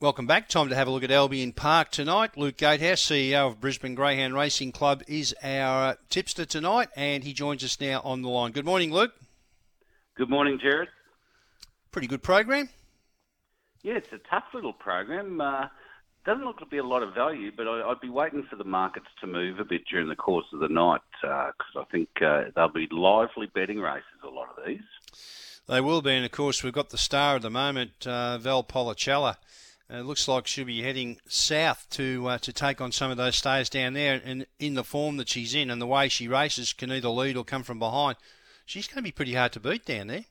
Welcome back. Time to have a look at Albion Park tonight. Luke Gatehouse, CEO of Brisbane Greyhound Racing Club, is our tipster tonight, and he joins us now on the line. Good morning, Luke. Good morning, Gerard. Pretty good program. Yeah, it's a tough little program. Uh, doesn't look to be a lot of value, but I, would be waiting for the markets to move a bit during the course of the night because uh, I think uh, they'll be lively betting races. A lot of these. They will be, and of course we've got the star at the moment, uh, Val Policella it looks like she'll be heading south to uh, to take on some of those stayers down there. And in the form that she's in and the way she races, can either lead or come from behind. She's going to be pretty hard to beat down there.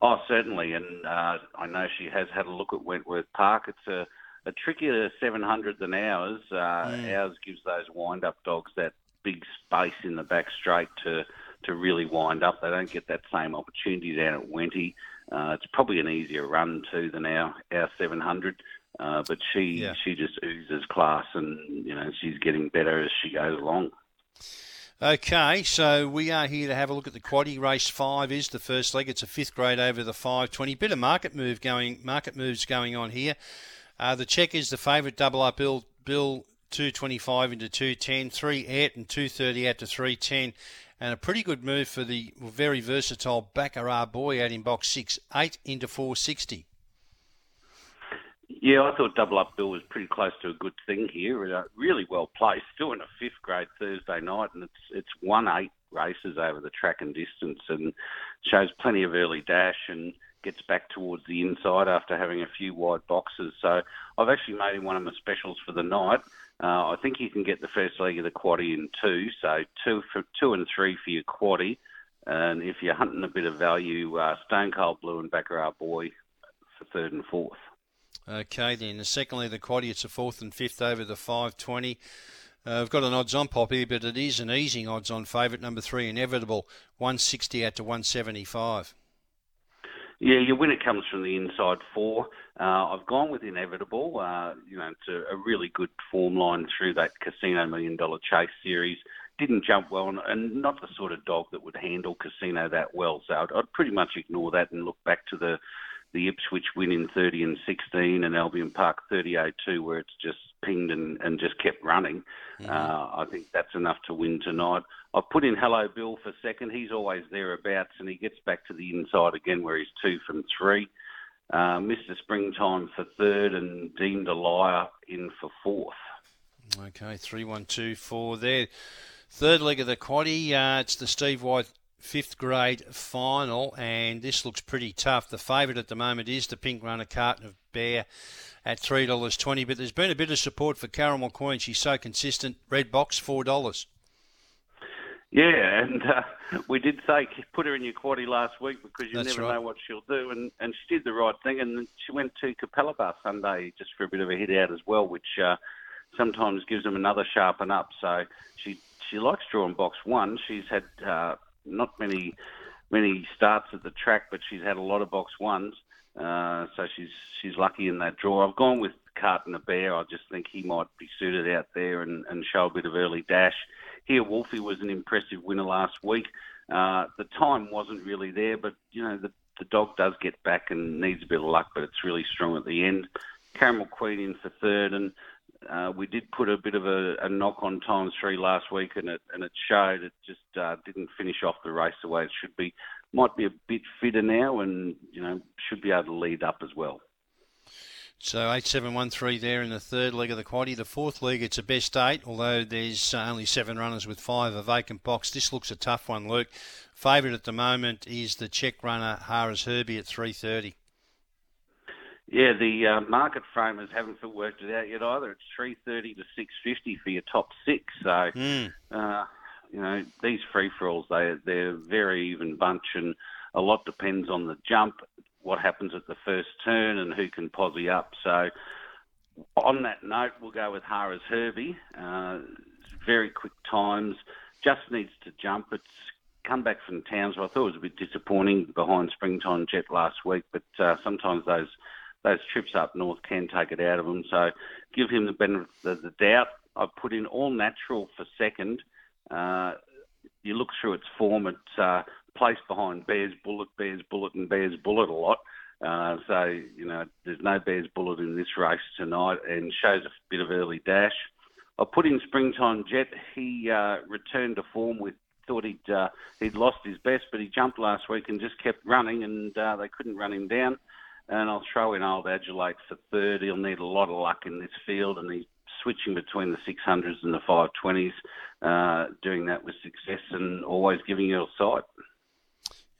Oh, certainly. And uh, I know she has had a look at Wentworth Park. It's a, a trickier 700 than ours. Uh, mm. Ours gives those wind-up dogs that big space in the back straight to to really wind up. They don't get that same opportunity down at Wenty. Uh, it's probably an easier run too than our our 700. Uh, but she yeah. she just oozes class, and you know she's getting better as she goes along. Okay, so we are here to have a look at the quaddy. Race five is the first leg. It's a fifth grade over the 520. Bit of market move going, market moves going on here. Uh, the check is the favourite double up bill, bill 225 into 210, 3 out and 230 out to 310 and a pretty good move for the very versatile Baccarat boy out in box six, eight into 460. Yeah, I thought Double Up Bill was pretty close to a good thing here. Uh, really well placed, still in a fifth grade Thursday night, and it's it's won eight races over the track and distance, and shows plenty of early dash and gets back towards the inside after having a few wide boxes. So I've actually made him one of my specials for the night. Uh, I think you can get the first leg of the quaddy in two, so two for two and three for your quaddy. And if you're hunting a bit of value, uh, Stone Cold Blue and Baccarat Boy for third and fourth. Okay, then. The second leg the quaddy, it's a fourth and fifth over the 520. Uh, I've got an odds on pop here, but it is an easing odds on favourite number three, Inevitable, 160 out to 175. Yeah, your winner comes from the inside four. Uh, I've gone with Inevitable. Uh, you know, it's a, a, really good form line through that Casino Million Dollar Chase series. Didn't jump well, and, and not the sort of dog that would handle Casino that well. So I'd, I'd pretty much ignore that and look back to the the Ipswich win in 30 and 16 and Albion Park 38-2 where it's just pinged and, and just kept running. Mm-hmm. Uh, I think that's enough to win tonight. I've put in Hello Bill for second. He's always thereabouts and he gets back to the inside again where he's two from three. Uh, Mr. Springtime for third and Deemed a Liar in for fourth. Okay, three, one, two, four there. Third leg of the quaddy. Uh, it's the Steve White fifth grade final, and this looks pretty tough. The favourite at the moment is the Pink Runner Carton of Bear at three dollars twenty, but there's been a bit of support for Caramel Queen. She's so consistent. Red box four dollars. Yeah, and uh, we did say put her in your quaddy last week because you That's never right. know what she'll do, and, and she did the right thing, and she went to Capalaba Sunday just for a bit of a hit out as well, which uh, sometimes gives them another sharpen up. So she she likes drawing box one. She's had uh, not many many starts at the track, but she's had a lot of box ones. Uh, so she's she's lucky in that draw. I've gone with Carton Bear. I just think he might be suited out there and, and show a bit of early dash. Here, Wolfie was an impressive winner last week. Uh, the time wasn't really there, but you know the the dog does get back and needs a bit of luck, but it's really strong at the end. Caramel Queen in for third, and uh, we did put a bit of a, a, knock on times three last week, and it and it showed. It just uh, didn't finish off the race the way it should be. Might be a bit fitter now, and you know should be able to lead up as well. So eight seven one three there in the third leg of the quaddy. The fourth leg, it's a best eight, although there's uh, only seven runners with five a vacant box. This looks a tough one, Luke. Favourite at the moment is the check runner Harris Herbie at three thirty. Yeah, the uh, market framers haven't worked it out yet either. It's three thirty to six fifty for your top six. So, mm. uh, you know, these free for alls they they're very even bunch, and a lot depends on the jump, what happens at the first turn, and who can posse up. So, on that note, we'll go with Harris Herbie. Uh, very quick times, just needs to jump. It's come back from Townsville. I thought it was a bit disappointing behind Springtime Jet last week, but uh, sometimes those those trips up north can take it out of him. So give him the benefit of the doubt. I've put in all natural for second. Uh, you look through its form, it's uh, placed behind Bears Bullet, Bears Bullet, and Bears Bullet a lot. Uh, so, you know, there's no bear's bullet in this race tonight and shows a bit of early dash. I put in Springtime Jet. He uh, returned to form with thought he'd uh, he'd lost his best, but he jumped last week and just kept running, and uh, they couldn't run him down. And I'll throw in Old Adulate for third. He'll need a lot of luck in this field, and he's switching between the 600s and the 520s, uh, doing that with success and always giving you a sight.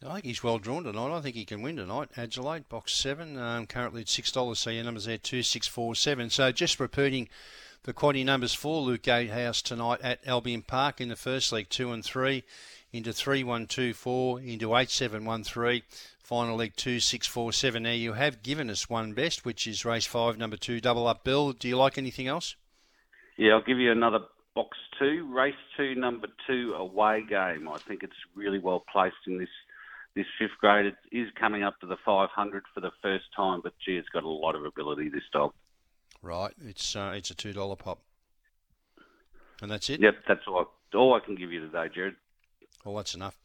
I think he's well drawn tonight. I think he can win tonight. Adulate, box seven, um, currently at six dollars. So your numbers there two, six, four, seven. So just repeating the quaddy numbers for Luke Gatehouse tonight at Albion Park in the first leg, two and three, into three, one, two, four, into eight, seven, one, three. Final leg two, six, four, seven. Now you have given us one best, which is race five, number two, double up bill. Do you like anything else? Yeah, I'll give you another box two, race two, number two, away game. I think it's really well placed in this this fifth grade. It is coming up to the 500 for the first time, but gee, it's got a lot of ability. This dog. Right, it's uh, it's a two dollar pop, and that's it. Yep, that's all. I, all I can give you today, Gerard. Well, that's enough.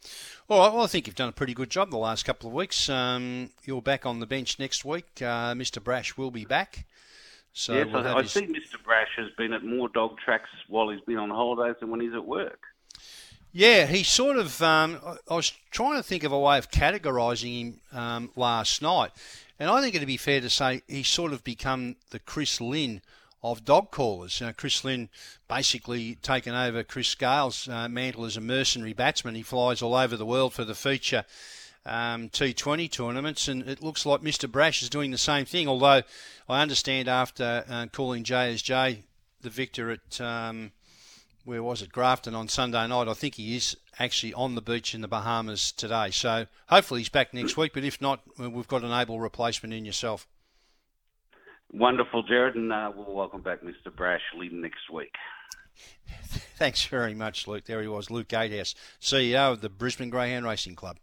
All right. Well, I think you've done a pretty good job the last couple of weeks. Um, you're back on the bench next week. Uh, Mr. Brash will be back. So yes, we'll I, I his... see Mr. Brash has been at more dog tracks while he's been on holidays than when he's at work. Yeah, he sort of. Um, I was trying to think of a way of categorising him um, last night, and I think it'd be fair to say he's sort of become the Chris Lynn of dog callers. You know, Chris Lynn basically taken over Chris Gayle's uh, mantle as a mercenary batsman. He flies all over the world for the feature um, T20 tournaments, and it looks like Mr. Brash is doing the same thing. Although I understand after uh, calling JSJ the victor at um, where was it Grafton on Sunday night, I think he is actually on the beach in the Bahamas today. So hopefully he's back next week. But if not, we've got an able replacement in yourself. Wonderful, Gerard, and uh, we'll welcome back Mr. Brashley next week. Thanks very much, Luke. There he was, Luke Gatehouse, CEO of the Brisbane Greyhound Racing Club.